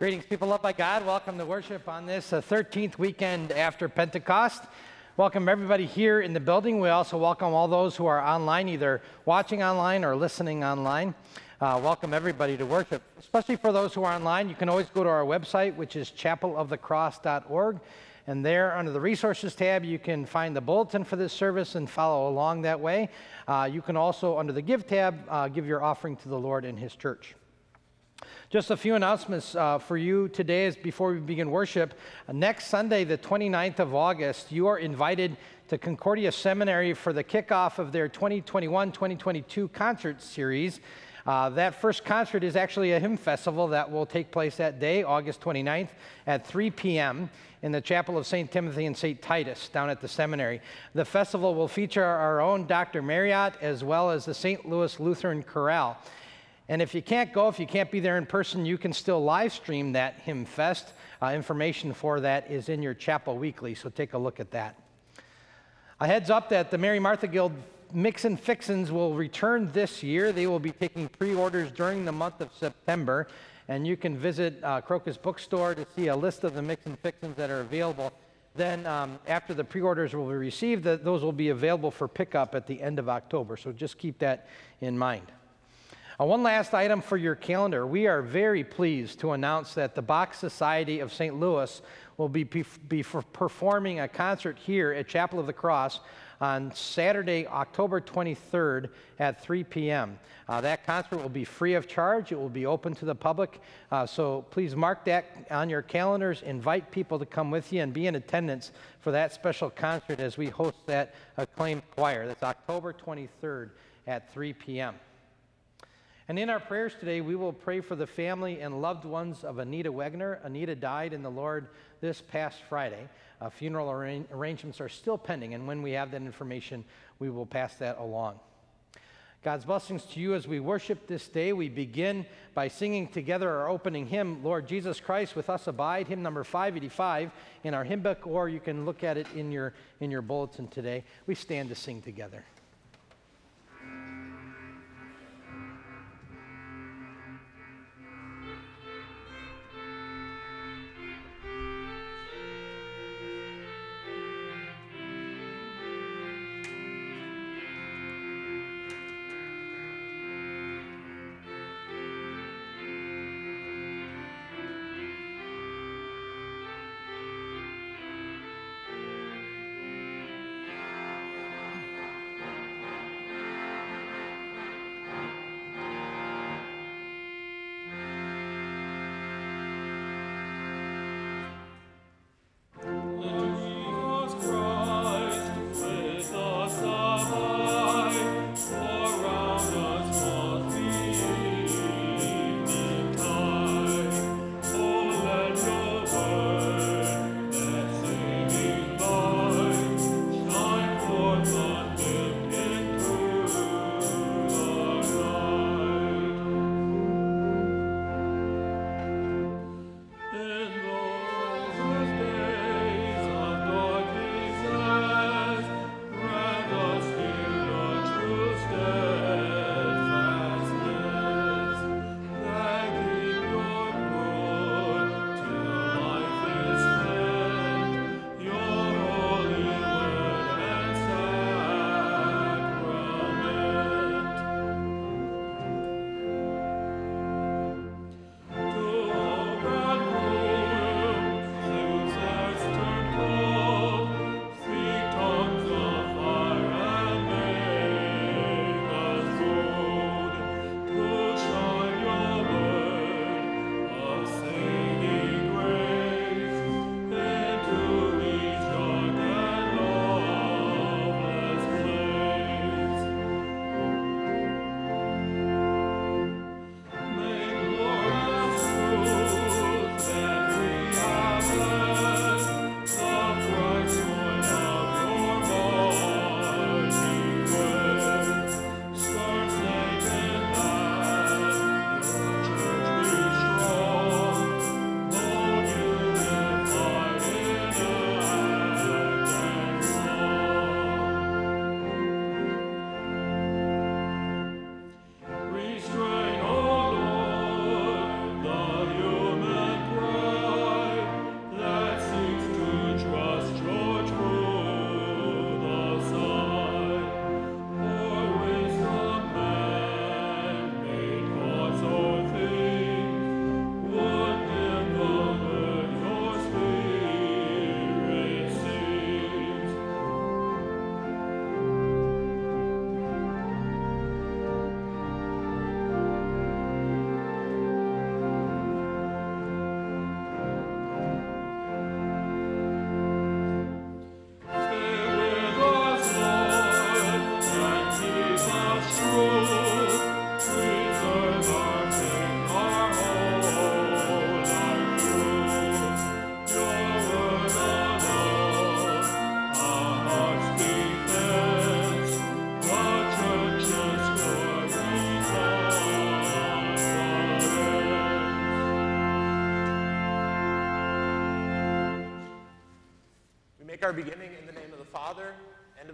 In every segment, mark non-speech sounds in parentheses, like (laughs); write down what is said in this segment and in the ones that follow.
Greetings, people loved by God. Welcome to worship on this uh, 13th weekend after Pentecost. Welcome everybody here in the building. We also welcome all those who are online, either watching online or listening online. Uh, welcome everybody to worship, especially for those who are online. You can always go to our website, which is chapelofthecross.org. And there, under the resources tab, you can find the bulletin for this service and follow along that way. Uh, you can also, under the give tab, uh, give your offering to the Lord and His church. Just a few announcements uh, for you today as before we begin worship. Uh, next Sunday, the 29th of August, you are invited to Concordia Seminary for the kickoff of their 2021 2022 concert series. Uh, that first concert is actually a hymn festival that will take place that day, August 29th, at 3 p.m. in the chapel of St. Timothy and St. Titus down at the seminary. The festival will feature our own Dr. Marriott as well as the St. Louis Lutheran Chorale. And if you can't go, if you can't be there in person, you can still live stream that Hymn Fest. Uh, information for that is in your chapel weekly, so take a look at that. A heads up that the Mary Martha Guild Mix and Fixins will return this year. They will be taking pre orders during the month of September. And you can visit uh, Crocus Bookstore to see a list of the Mix and Fixins that are available. Then, um, after the pre orders will be received, the, those will be available for pickup at the end of October. So just keep that in mind. Uh, one last item for your calendar. We are very pleased to announce that the Bach Society of St. Louis will be, be performing a concert here at Chapel of the Cross on Saturday, October 23rd at 3 p.m. Uh, that concert will be free of charge. It will be open to the public. Uh, so please mark that on your calendars. Invite people to come with you and be in attendance for that special concert as we host that acclaimed choir. That's October 23rd at 3 p.m. And in our prayers today, we will pray for the family and loved ones of Anita Wegner. Anita died in the Lord this past Friday. Uh, funeral arra- arrangements are still pending, and when we have that information, we will pass that along. God's blessings to you as we worship this day. We begin by singing together our opening hymn, Lord Jesus Christ, with us abide, hymn number 585 in our hymn book, or you can look at it in your, in your bulletin today. We stand to sing together.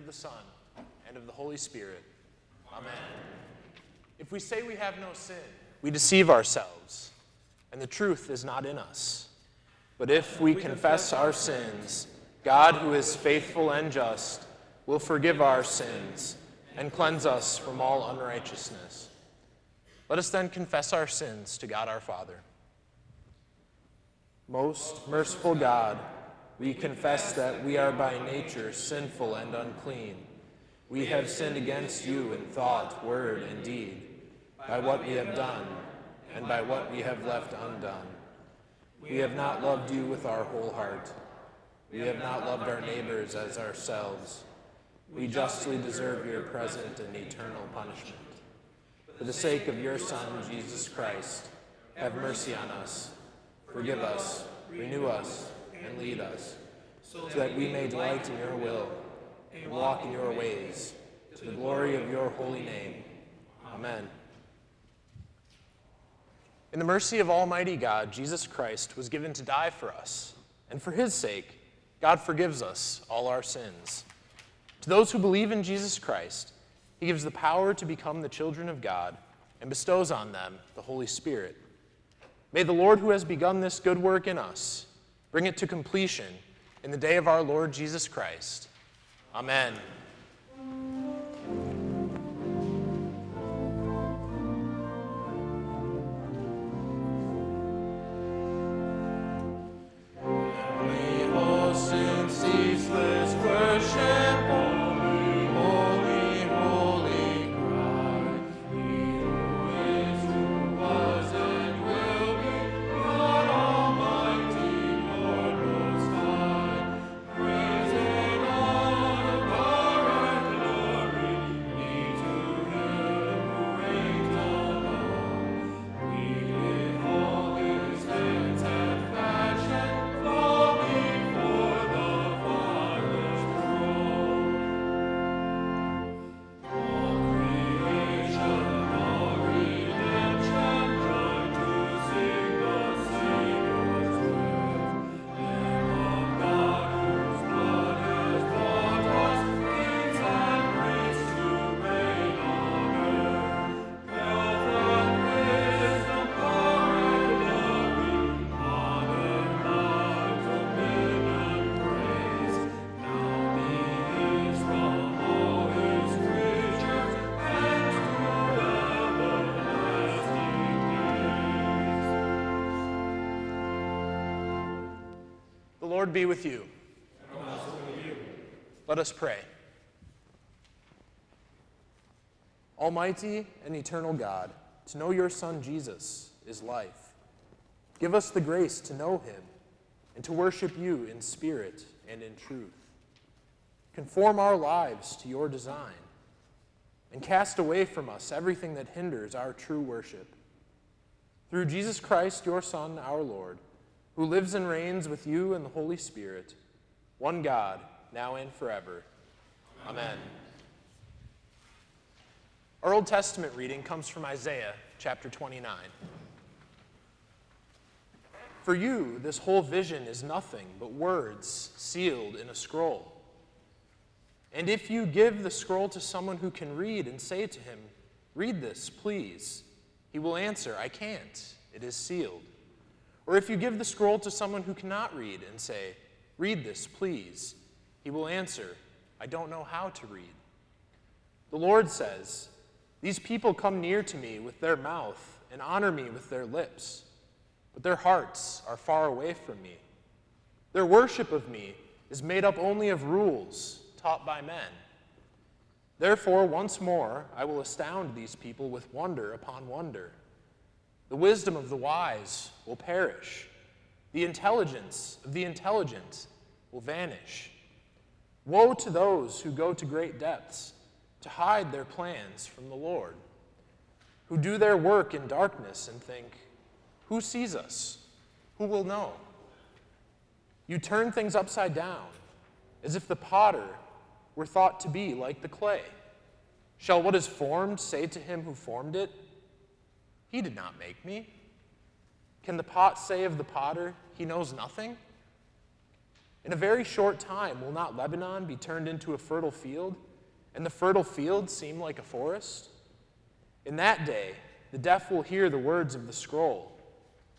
Of the Son, and of the Holy Spirit. Amen. If we say we have no sin, we deceive ourselves, and the truth is not in us. But if we confess our sins, God, who is faithful and just, will forgive our sins and cleanse us from all unrighteousness. Let us then confess our sins to God our Father. Most merciful God, we confess that we are by nature sinful and unclean. We have sinned against you in thought, word, and deed, by what we have done and by what we have left undone. We have not loved you with our whole heart. We have not loved our neighbors as ourselves. We justly deserve your present and eternal punishment. For the sake of your Son, Jesus Christ, have mercy on us Forgive us, renew us, and lead us, so that we may delight in your will and walk in your ways, to the glory of your holy name. Amen. In the mercy of Almighty God, Jesus Christ was given to die for us, and for his sake, God forgives us all our sins. To those who believe in Jesus Christ, he gives the power to become the children of God and bestows on them the Holy Spirit. May the Lord who has begun this good work in us bring it to completion in the day of our Lord Jesus Christ. Amen. Lord be with you. Let us pray. Almighty and eternal God, to know your Son Jesus is life. Give us the grace to know him and to worship you in spirit and in truth. Conform our lives to your design and cast away from us everything that hinders our true worship. Through Jesus Christ, your Son, our Lord who lives and reigns with you in the Holy Spirit, one God, now and forever. Amen. Our Old Testament reading comes from Isaiah chapter 29. For you, this whole vision is nothing but words sealed in a scroll. And if you give the scroll to someone who can read and say to him, Read this, please, he will answer, I can't. It is sealed. Or if you give the scroll to someone who cannot read and say, Read this, please, he will answer, I don't know how to read. The Lord says, These people come near to me with their mouth and honor me with their lips, but their hearts are far away from me. Their worship of me is made up only of rules taught by men. Therefore, once more, I will astound these people with wonder upon wonder. The wisdom of the wise will perish. The intelligence of the intelligent will vanish. Woe to those who go to great depths to hide their plans from the Lord, who do their work in darkness and think, Who sees us? Who will know? You turn things upside down, as if the potter were thought to be like the clay. Shall what is formed say to him who formed it, he did not make me. Can the pot say of the potter, He knows nothing? In a very short time, will not Lebanon be turned into a fertile field, and the fertile field seem like a forest? In that day, the deaf will hear the words of the scroll,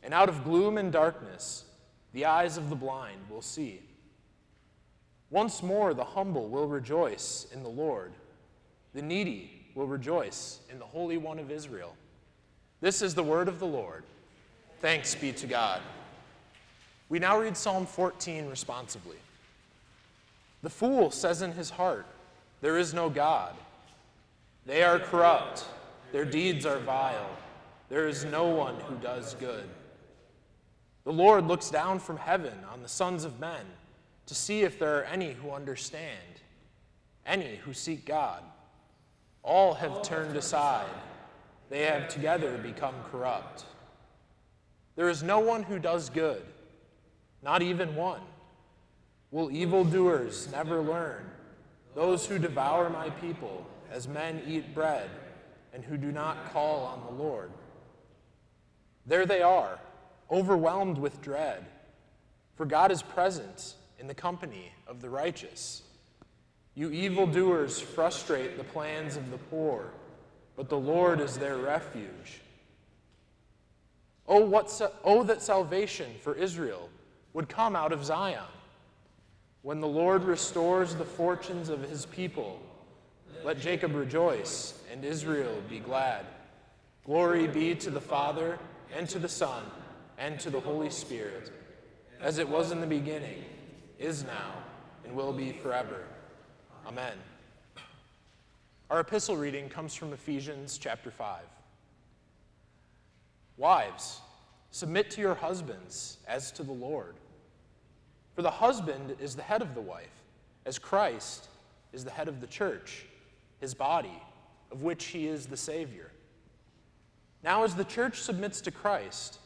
and out of gloom and darkness, the eyes of the blind will see. Once more, the humble will rejoice in the Lord, the needy will rejoice in the Holy One of Israel. This is the word of the Lord. Thanks be to God. We now read Psalm 14 responsibly. The fool says in his heart, There is no God. They are corrupt, their deeds are vile. There is no one who does good. The Lord looks down from heaven on the sons of men to see if there are any who understand, any who seek God. All have turned aside, they have together become corrupt. There is no one who does good not even one. Will evildoers never learn? Those who devour my people as men eat bread and who do not call on the Lord. There they are, overwhelmed with dread, for God is present in the company of the righteous. You evildoers frustrate the plans of the poor, but the Lord is their refuge. Oh, what, oh that salvation for Israel would come out of Zion. When the Lord restores the fortunes of his people, let Jacob rejoice and Israel be glad. Glory be to the Father, and to the Son, and to the Holy Spirit, as it was in the beginning, is now, and will be forever. Amen. Our epistle reading comes from Ephesians chapter 5. Wives, submit to your husbands as to the Lord. For the husband is the head of the wife, as Christ is the head of the church, his body, of which he is the Savior. Now, as the church submits to Christ,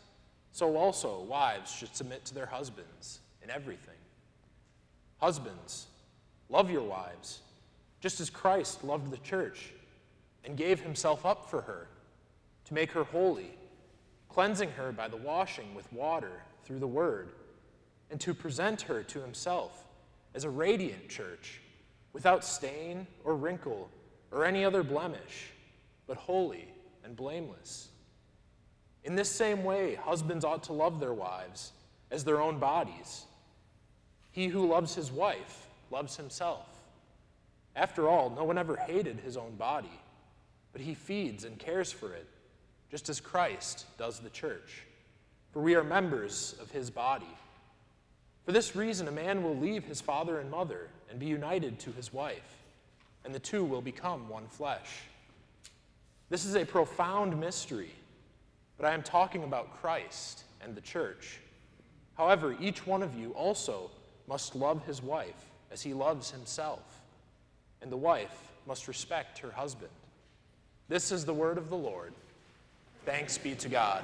so also wives should submit to their husbands in everything. Husbands, love your wives, just as Christ loved the church and gave himself up for her to make her holy, cleansing her by the washing with water through the word and to present her to himself as a radiant church, without stain or wrinkle or any other blemish, but holy and blameless. In this same way, husbands ought to love their wives as their own bodies. He who loves his wife loves himself. After all, no one ever hated his own body, but he feeds and cares for it, just as Christ does the church. For we are members of his body. For this reason, a man will leave his father and mother and be united to his wife, and the two will become one flesh. This is a profound mystery, but I am talking about Christ and the church. However, each one of you also must love his wife as he loves himself, and the wife must respect her husband. This is the word of the Lord. Thanks be to God.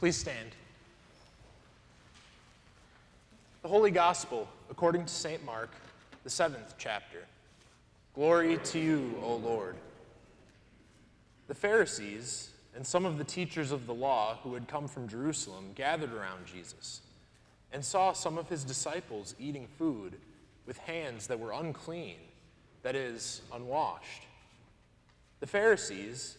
Please stand. The Holy Gospel, according to St. Mark, the seventh chapter. Glory to you, O Lord. The Pharisees and some of the teachers of the law who had come from Jerusalem gathered around Jesus and saw some of his disciples eating food with hands that were unclean, that is, unwashed. The Pharisees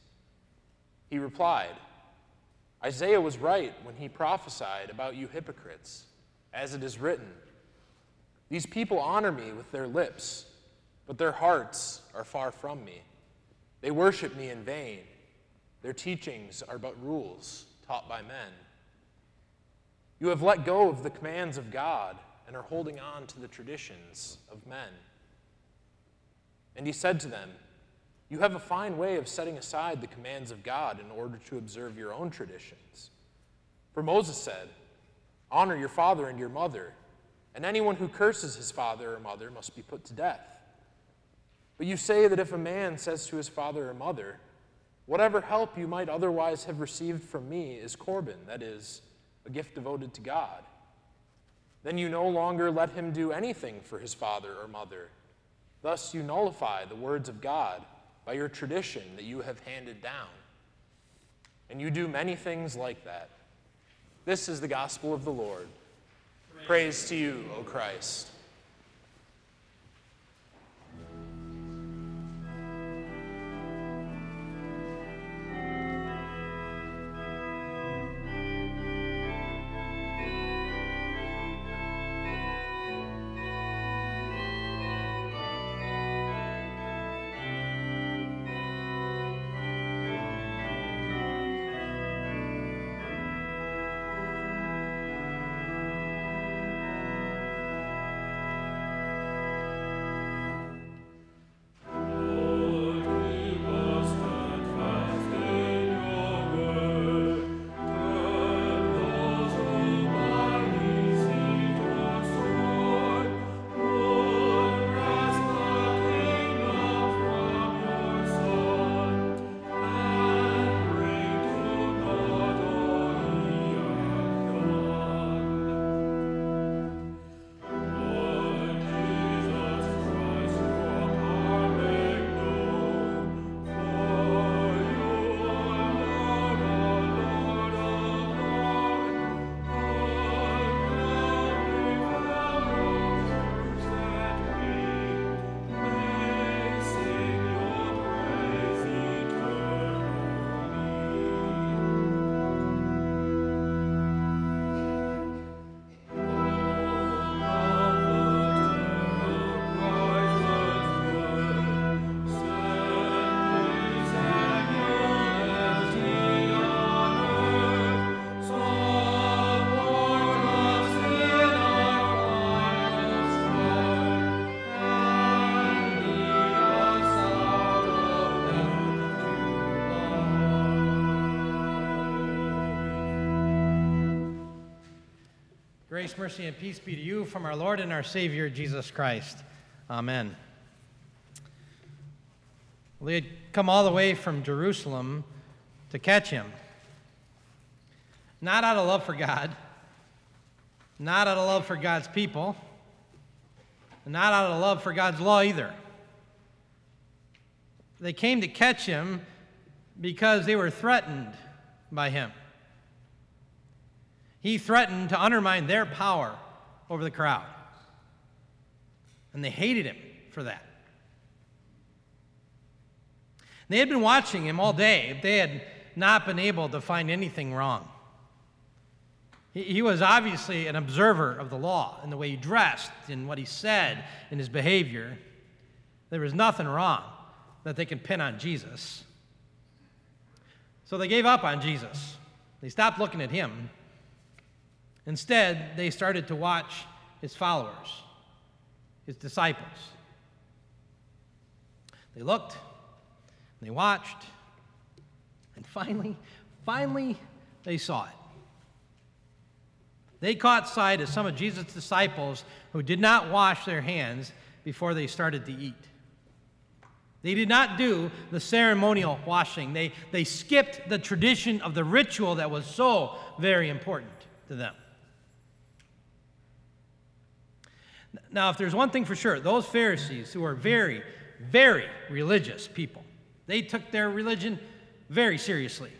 He replied, Isaiah was right when he prophesied about you hypocrites, as it is written These people honor me with their lips, but their hearts are far from me. They worship me in vain. Their teachings are but rules taught by men. You have let go of the commands of God and are holding on to the traditions of men. And he said to them, you have a fine way of setting aside the commands of God in order to observe your own traditions. For Moses said, Honor your father and your mother, and anyone who curses his father or mother must be put to death. But you say that if a man says to his father or mother, Whatever help you might otherwise have received from me is Corban, that is, a gift devoted to God, then you no longer let him do anything for his father or mother. Thus you nullify the words of God by your tradition that you have handed down. And you do many things like that. This is the gospel of the Lord. Praise, Praise to you, O Christ. Grace, mercy, and peace be to you from our Lord and our Savior, Jesus Christ. Amen. Well, they had come all the way from Jerusalem to catch him. Not out of love for God, not out of love for God's people, not out of love for God's law either. They came to catch him because they were threatened by him. He threatened to undermine their power over the crowd. And they hated him for that. They had been watching him all day. They had not been able to find anything wrong. He, he was obviously an observer of the law in the way he dressed, in what he said, in his behavior. There was nothing wrong that they could pin on Jesus. So they gave up on Jesus. They stopped looking at him Instead, they started to watch his followers, his disciples. They looked, they watched, and finally, finally, they saw it. They caught sight of some of Jesus' disciples who did not wash their hands before they started to eat. They did not do the ceremonial washing. They, they skipped the tradition of the ritual that was so very important to them. Now, if there's one thing for sure, those Pharisees who are very, very religious people, they took their religion very seriously.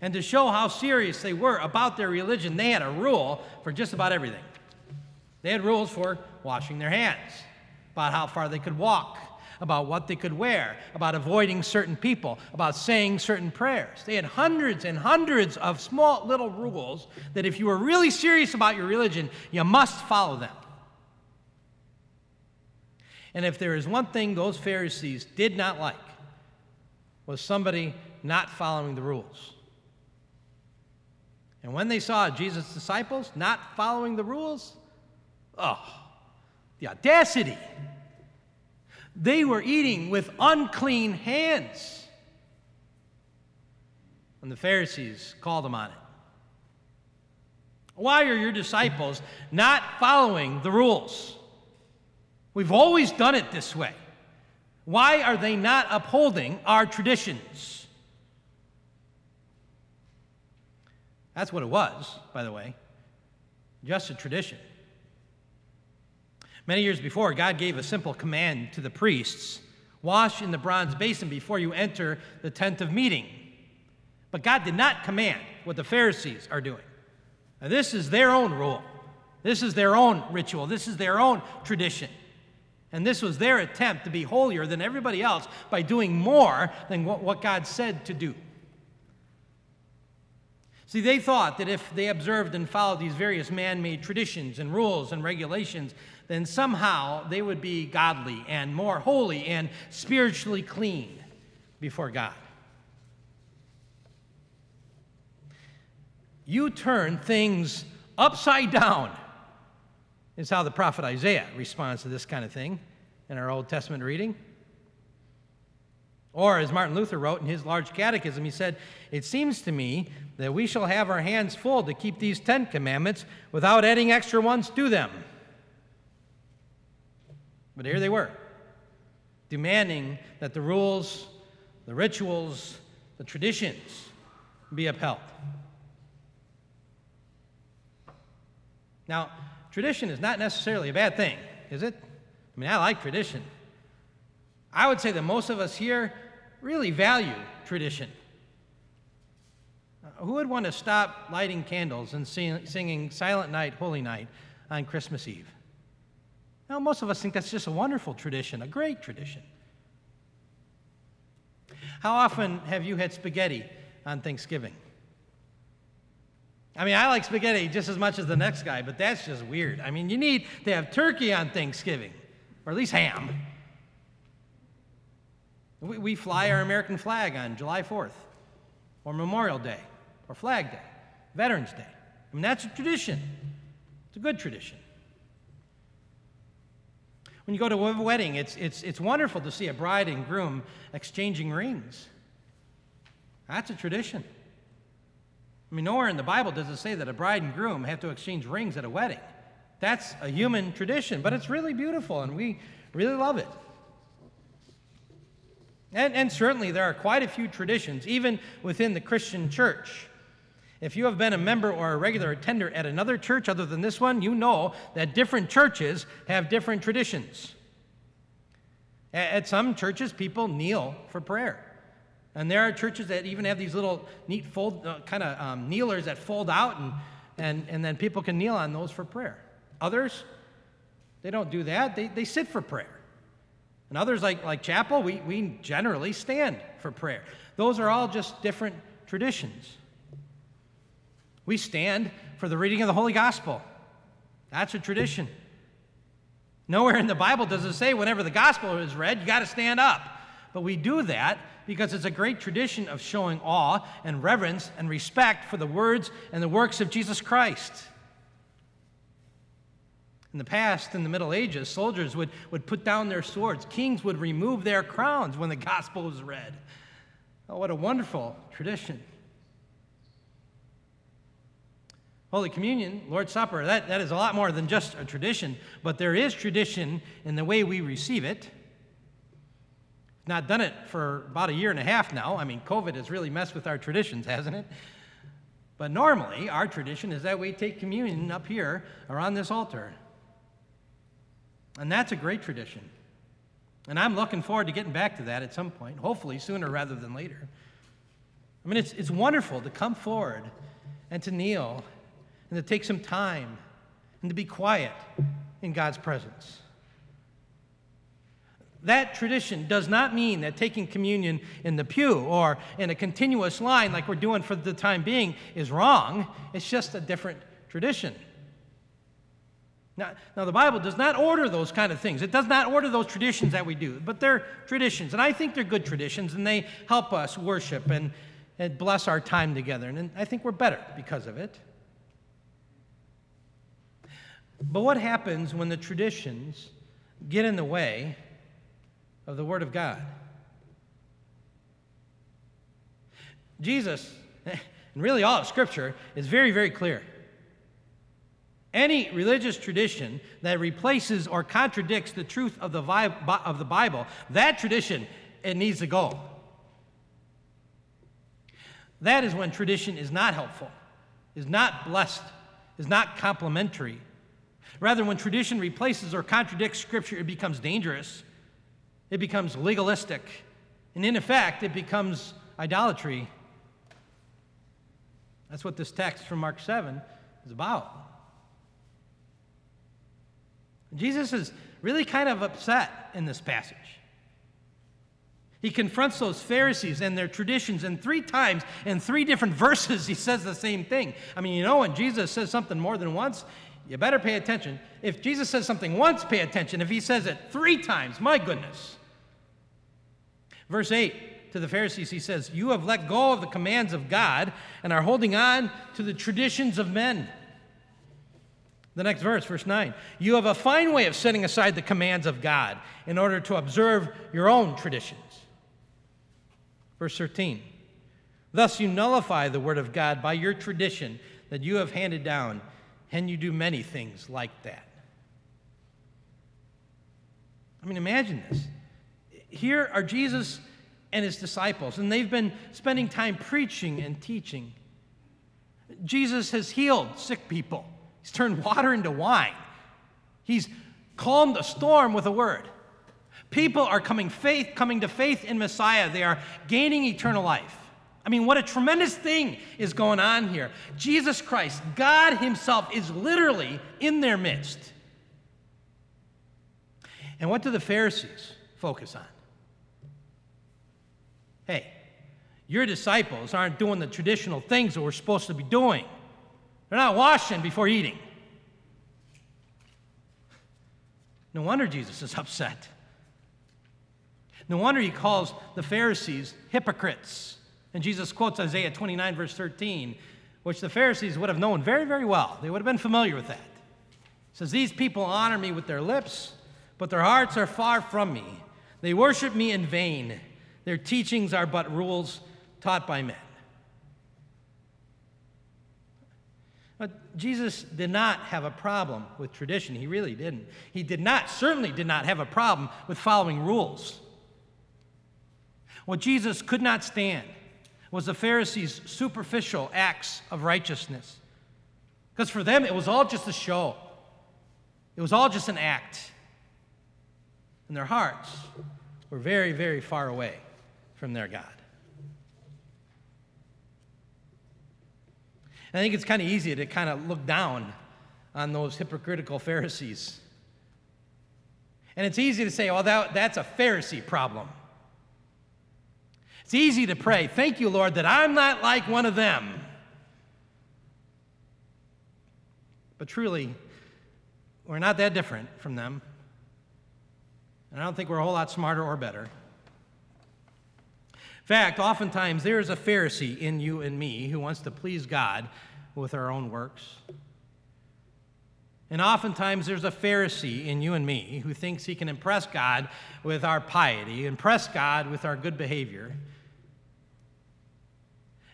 And to show how serious they were about their religion, they had a rule for just about everything. They had rules for washing their hands, about how far they could walk, about what they could wear, about avoiding certain people, about saying certain prayers. They had hundreds and hundreds of small little rules that if you were really serious about your religion, you must follow them. And if there is one thing those Pharisees did not like, was somebody not following the rules. And when they saw Jesus' disciples not following the rules, oh, the audacity. They were eating with unclean hands. And the Pharisees called them on it. Why are your disciples not following the rules? We've always done it this way. Why are they not upholding our traditions? That's what it was, by the way. Just a tradition. Many years before, God gave a simple command to the priests wash in the bronze basin before you enter the tent of meeting. But God did not command what the Pharisees are doing. Now, this is their own rule, this is their own ritual, this is their own tradition. And this was their attempt to be holier than everybody else by doing more than what God said to do. See, they thought that if they observed and followed these various man made traditions and rules and regulations, then somehow they would be godly and more holy and spiritually clean before God. You turn things upside down is how the prophet Isaiah responds to this kind of thing in our Old Testament reading. Or, as Martin Luther wrote in his large catechism, he said, It seems to me that we shall have our hands full to keep these Ten Commandments without adding extra ones to them. But here they were, demanding that the rules, the rituals, the traditions be upheld. Now, Tradition is not necessarily a bad thing, is it? I mean, I like tradition. I would say that most of us here really value tradition. Uh, who would want to stop lighting candles and sing, singing Silent Night, Holy Night on Christmas Eve? Now, most of us think that's just a wonderful tradition, a great tradition. How often have you had spaghetti on Thanksgiving? I mean, I like spaghetti just as much as the next guy, but that's just weird. I mean, you need to have turkey on Thanksgiving, or at least ham. We, we fly our American flag on July 4th, or Memorial Day, or Flag Day, Veterans Day. I mean, that's a tradition. It's a good tradition. When you go to a wedding, it's, it's, it's wonderful to see a bride and groom exchanging rings. That's a tradition. I mean, nowhere in the Bible does it say that a bride and groom have to exchange rings at a wedding. That's a human tradition, but it's really beautiful and we really love it. And, and certainly there are quite a few traditions, even within the Christian church. If you have been a member or a regular attender at another church other than this one, you know that different churches have different traditions. At some churches, people kneel for prayer. And there are churches that even have these little neat fold, uh, kind of um, kneelers that fold out, and, and, and then people can kneel on those for prayer. Others, they don't do that, they, they sit for prayer. And others, like, like chapel, we, we generally stand for prayer. Those are all just different traditions. We stand for the reading of the Holy Gospel. That's a tradition. Nowhere in the Bible does it say whenever the gospel is read, you got to stand up. But we do that because it's a great tradition of showing awe and reverence and respect for the words and the works of Jesus Christ. In the past, in the Middle Ages, soldiers would, would put down their swords. Kings would remove their crowns when the (laughs) gospel was read. Oh, what a wonderful tradition. Holy Communion, Lord's Supper, that, that is a lot more than just a tradition, but there is tradition in the way we receive it. Not done it for about a year and a half now. I mean, COVID has really messed with our traditions, (laughs) hasn't it? But normally, our tradition is that we take communion up here or on this altar. And that's a great tradition. And I'm looking forward to getting back to that at some point, hopefully sooner rather than later. I mean, it's, it's wonderful to come forward and to kneel and to take some time and to be quiet in God's presence. That tradition does not mean that taking communion in the pew or in a continuous line like we're doing for the time being is wrong. It's just a different tradition. Now, now, the Bible does not order those kind of things. It does not order those traditions that we do, but they're traditions. And I think they're good traditions, and they help us worship and, and bless our time together. And I think we're better because of it. But what happens when the traditions get in the way of the Word of God? Jesus, (laughs) and really all of Scripture, is very, very clear. Any religious tradition that replaces or contradicts the truth of the, of the Bible, that tradition, it needs to go. That is when tradition is not helpful, is not blessed, is not complementary, Rather, when tradition replaces or contradicts Scripture, it becomes dangerous, it becomes legalistic, and in effect, it becomes idolatry. That's what this text from Mark 7 is about. Jesus is really kind of upset in this passage. He confronts those Pharisees and their traditions, and three times in three different (laughs) verses, he says the same thing. I mean, you know, when Jesus says something more than once, you better pay attention. If Jesus says something once, pay attention. If he says it three times, my goodness. Verse 8 to the Pharisees, he says, You have let go of the commands of God and are holding on to the traditions of men. The next verse, verse 9. You have a fine way of setting aside the commands of God in order to observe your own traditions. Verse 13. Thus you nullify the word of God by your tradition that you have handed down and you do many things like that. I mean, imagine this. Here are Jesus and his disciples, and they've been spending time preaching and teaching. Jesus has healed sick people, he's turned water into wine, he's calmed a storm with a word. People are coming faith, coming to faith in Messiah. They are gaining eternal life. I mean, what a tremendous thing is going on here. Jesus Christ, God Himself, is literally in their midst. And what do the Pharisees focus on? Hey, your disciples aren't doing the traditional things that we're supposed to be doing, they're not washing before eating. No wonder Jesus is (laughs) upset. No wonder he calls the Pharisees hypocrites. And Jesus quotes Isaiah 29, verse 13, which the Pharisees would have known very, very well. They would have been familiar with that. Says, These people honor me with their lips, but their hearts are far from me. They worship me in vain. Their teachings are but rules taught by men. But Jesus did not have a problem with tradition. He really didn't. He did not, certainly did not have a problem with following rules. What Jesus could not stand was the Pharisees' superficial acts of righteousness. Because for them, it was all just a show, it was all just an act. And their hearts were very, very far away from their God. I think it's kind of easy to kind of look down on those hypocritical Pharisees. And it's easy to say, well, that, that's a Pharisee problem. It's easy to pray, thank you, Lord, that I'm not like one of them. But truly, we're not that different from them. And I don't think we're a whole lot smarter or better. In fact, oftentimes there is a Pharisee in you and me who wants to please God with our own works. And oftentimes there's a Pharisee in you and me who thinks he can impress God with our piety, impress God with our good behavior.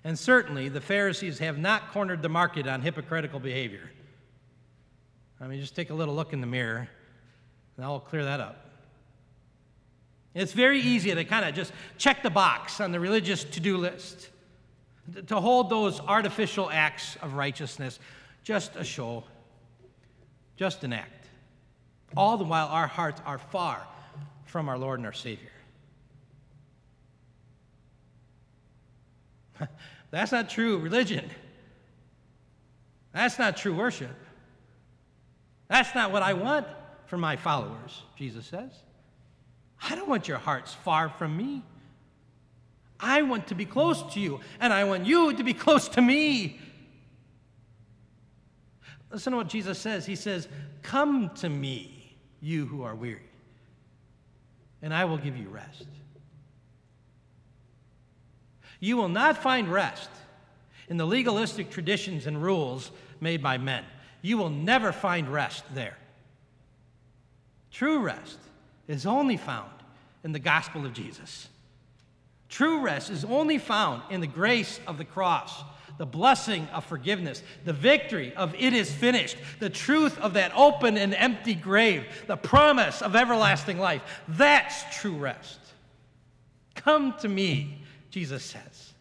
And certainly the Pharisees have not cornered the market on hypocritical behavior. I mean, just take a little look in the mirror, and I'll clear that up. It's very easy to kind of just check the box on the religious to do list, to hold those artificial acts of righteousness just a show, just an act. All the while, our hearts are far from our Lord and our Savior. (laughs) That's not true religion. That's not true worship. That's not what I want for my followers, Jesus says. I don't want your hearts far from me. I want to be close to you, and I want you to be (laughs) close to me. Listen to what Jesus says. He says, Come to me, you who are weary, and I will give you rest. You will not find rest in the legalistic traditions and rules made by men. You will never find rest there. True rest is only found in the gospel of Jesus. True rest is only found in the grace of the cross, the blessing of forgiveness, the victory of it is finished, the truth of that open and empty grave, the promise of everlasting life. That's true rest. Come to me, Jesus says.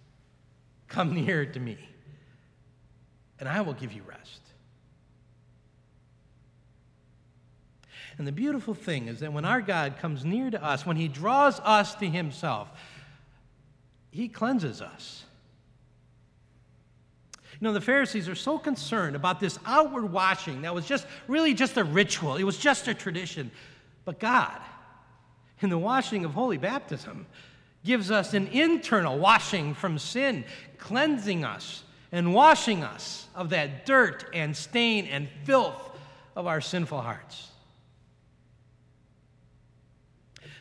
Come near to me, and I will give you rest. And the beautiful thing is that when our God comes near to us, when He draws us to Himself, He cleanses us. You know, the Pharisees are so concerned about this outward washing that was just really just a ritual, it was just a tradition. But God, in the washing of holy baptism, gives us an internal washing from sin, cleansing us and washing us of that dirt and stain and filth of our sinful hearts.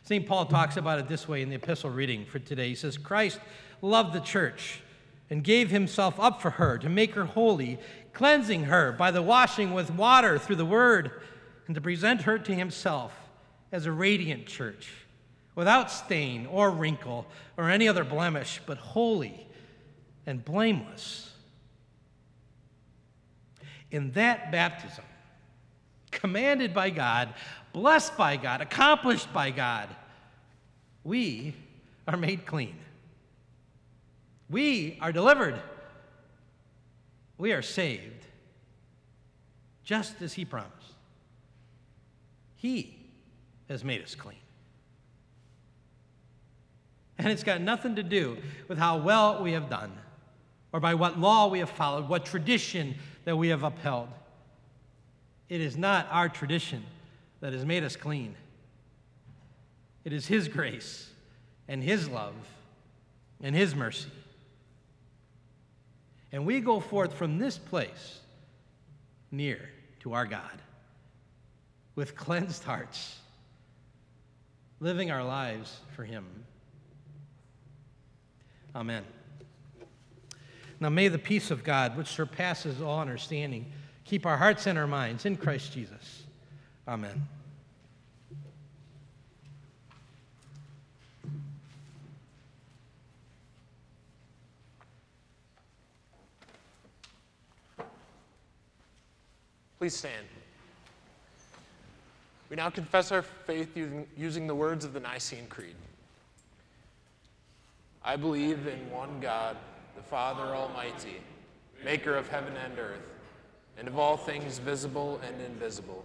St. Paul talks about it this way in the epistle reading for today. He says, Christ loved the church and gave himself up for her to make her holy, cleansing her by the washing with water through the word, and to present her to himself as a radiant church, without stain or wrinkle or any other blemish, but holy and blameless. In that baptism, commanded by God, blessed by God, accomplished by God, we are made clean. We are delivered. We are saved, just as He promised. He has made us clean. And it's got nothing to do with how well we have done, or by what law we have followed, what tradition that we have upheld. It is not our tradition that has made us clean. It is His grace and His love and His mercy. And we go forth from this place near to our God with cleansed hearts, living our lives for Him. Amen. Now may the peace of God, which surpasses all understanding, keep our hearts and our minds in Christ Jesus. Amen. Please stand. We now confess our faith using, the words of the Nicene Creed. I believe in one God, the Father Almighty, maker of heaven and earth, and of all things visible and invisible,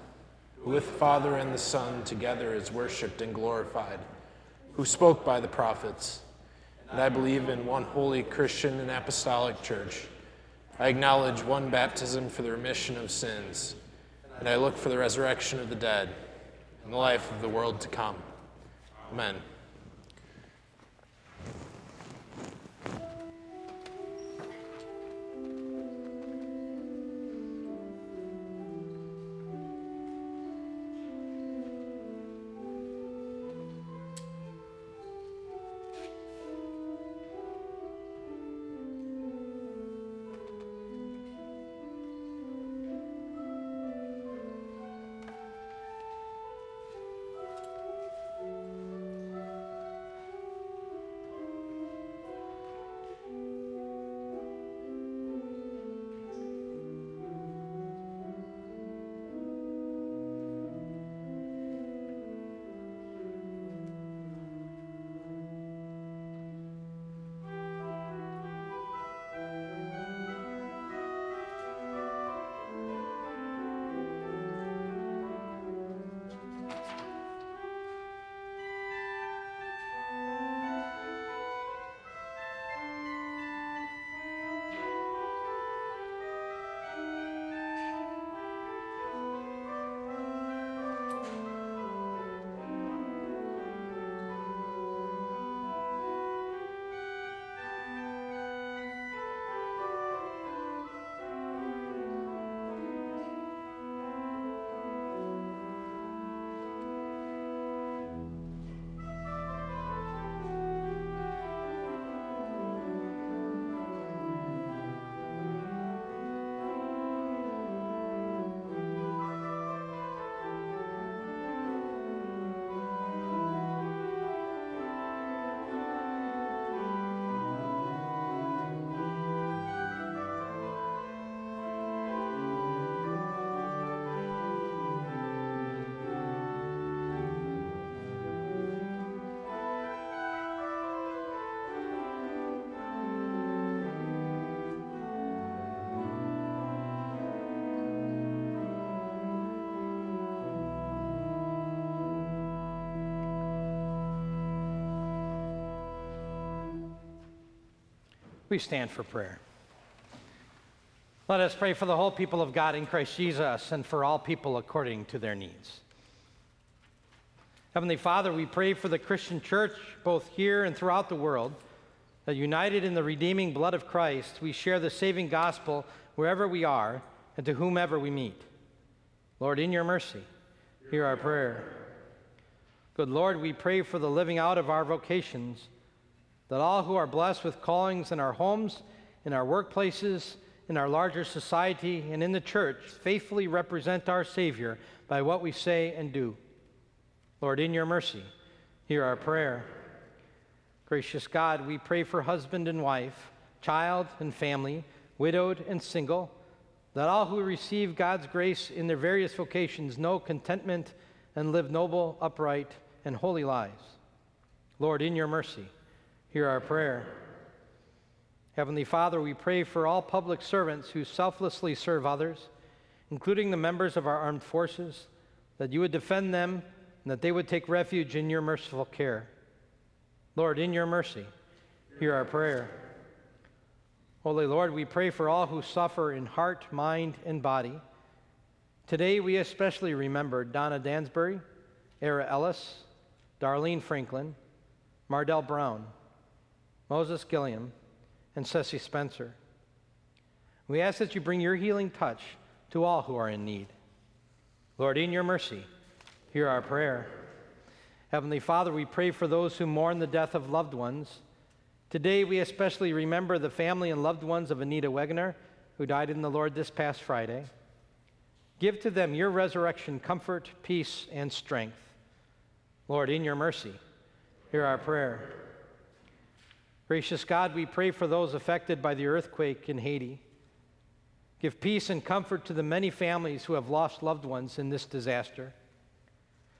who with Father and the Son together is worshiped and glorified, who spoke by the prophets. And I believe in one holy Christian and apostolic church. I acknowledge one baptism for the remission of sins, and I look for the resurrection of the dead and the life of the world to come. Amen. We stand for prayer. Let us pray for the whole people of God in Christ Jesus and for all people according to their needs. Heavenly Father, we pray for the Christian church, both here and throughout the world, that united in the redeeming blood of Christ, we share the saving gospel wherever we are and to whomever we meet. Lord, in your mercy, hear our prayer. Good Lord, we pray for the living out of our vocations that all who are blessed with callings in our homes, in our workplaces, in our larger society, and in the church faithfully represent our Savior by what we say and do. Lord, in your mercy, hear our prayer. Gracious God, we pray for husband and wife, child and family, widowed and single, that all who receive God's grace in their various vocations know contentment and live noble, upright, and holy lives. Lord, in your mercy, Hear our prayer. Heavenly Father, we pray for all public servants who selflessly serve others, including the members of our armed forces, that you would defend them, and that they would take refuge in your merciful care. Lord, in your mercy, hear our prayer. Holy Lord, we pray for all who suffer in heart, mind, and body. Today we especially remember Donna Dansbury, Era Ellis, Darlene Franklin, Mardell Brown, Moses Gilliam, and Ceci Spencer. We ask that you bring your healing touch to all who are in need. Lord, in your mercy, hear our prayer. Heavenly Father, we pray for those who mourn the death of loved ones. Today, we especially remember the family and loved ones of Anita Wegener, who died in the Lord this past Friday. Give to them your resurrection comfort, peace, and strength. Lord, in your mercy, hear our prayer. Gracious God, we pray for those affected by the earthquake in Haiti. Give peace and comfort to the many families who have lost loved ones in this disaster.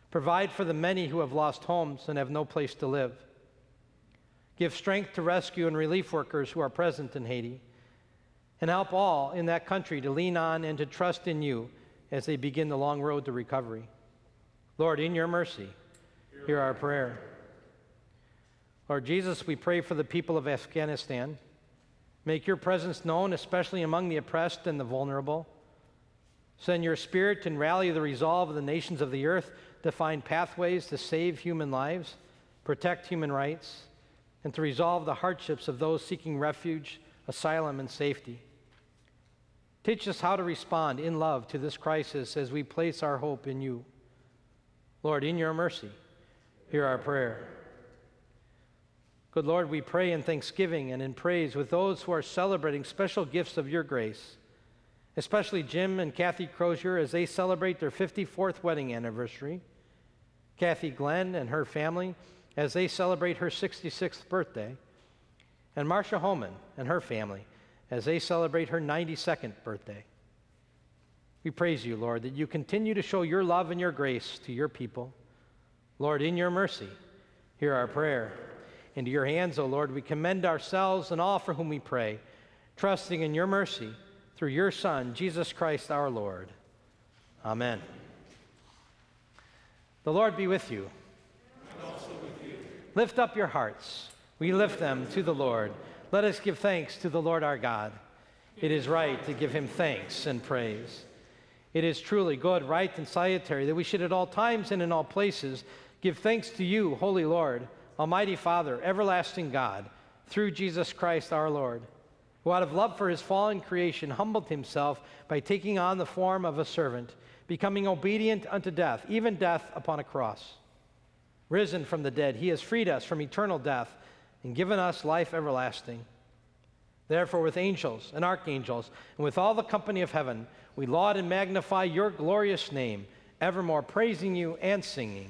Provide for the many who have lost homes and have no place to live. Give strength to rescue and relief workers who are present in Haiti. And help all in that country to lean on and to trust in you as they begin the long road to recovery. Lord, in your mercy, hear our prayer. Lord Jesus, we pray for the people of Afghanistan. Make your presence known, especially among the oppressed and the vulnerable. Send your spirit and rally the resolve of the nations of the earth to find pathways to save human lives, protect human rights, and to resolve the hardships of those seeking refuge, asylum, and safety. Teach us how to respond in love to this crisis as we place our hope in you. Lord, in your mercy, hear our prayer. Good Lord, we pray in thanksgiving and in praise with those who are celebrating special gifts of your grace, especially Jim and Kathy Crozier as they celebrate their 54th wedding anniversary, Kathy Glenn and her family as they celebrate her 66th birthday, and Marcia Holman and her family as they celebrate her 92nd birthday. We praise you, Lord, that you continue to show your love and your grace to your people. Lord, in your mercy, hear our prayer. Into your hands, O Lord, we commend ourselves and all for whom we pray, trusting in your mercy through your Son, Jesus Christ our Lord. Amen. The Lord be with you. With you. Lift up your hearts. We lift them to the Lord. Let us give thanks to the Lord our God. It is right to give him thanks and praise. It is truly good, right, and salutary that we should at all times and in all places give thanks to you, Holy Lord, Almighty Father, everlasting God, through Jesus Christ our Lord, who out of love for his fallen creation humbled himself by taking on the form of a servant becoming obedient unto death, even death upon a cross. Risen from the dead, he has freed us from eternal death and given us life everlasting. Therefore, with angels and archangels, and with all the company of heaven, we laud and magnify your glorious name, evermore praising you and singing.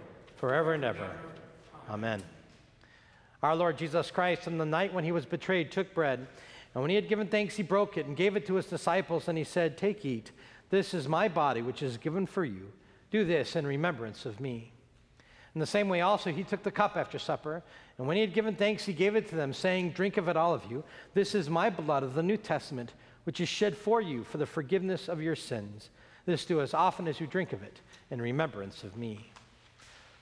forever and ever. Amen. Our Lord Jesus Christ, on the night when he was betrayed, took bread, and when he had given thanks, he broke it and gave it to his disciples, and he said, Take, eat. This is my body, which is given for you. Do this in remembrance of me. In the same way, also, he took the cup after supper, and when he had given thanks, he gave it to them, saying, Drink of it, all of you. This is my blood of the New Testament, which is shed for you for the forgiveness of your sins. This do as often as you drink of it in remembrance of me.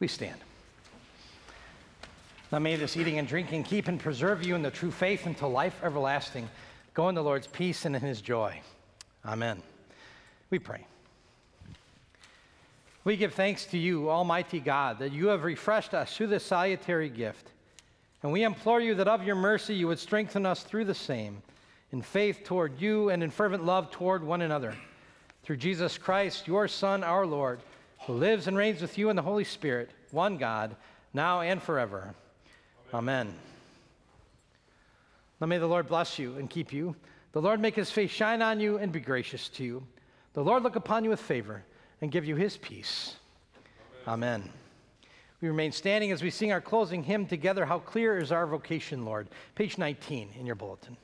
We stand. Now may this eating and drinking keep and preserve you in the true faith until life everlasting. Go in the Lord's peace and in his joy. Amen. We pray. We give thanks to you, Almighty God, that you have refreshed us through this salutary gift. And we implore you that of your mercy you would strengthen us through the same, in faith toward you and in fervent love toward one another. Through Jesus Christ, your Son, our Lord, who lives and reigns with you in the Holy Spirit, one God, now and forever. Amen. Amen. Now may the Lord bless you and keep you. The Lord make his face shine on you and be gracious to you. The Lord look upon you with favor and give you his peace. Amen. Amen. We remain standing as we sing our closing hymn together. How clear is our vocation, Lord? Page 19 in your bulletin.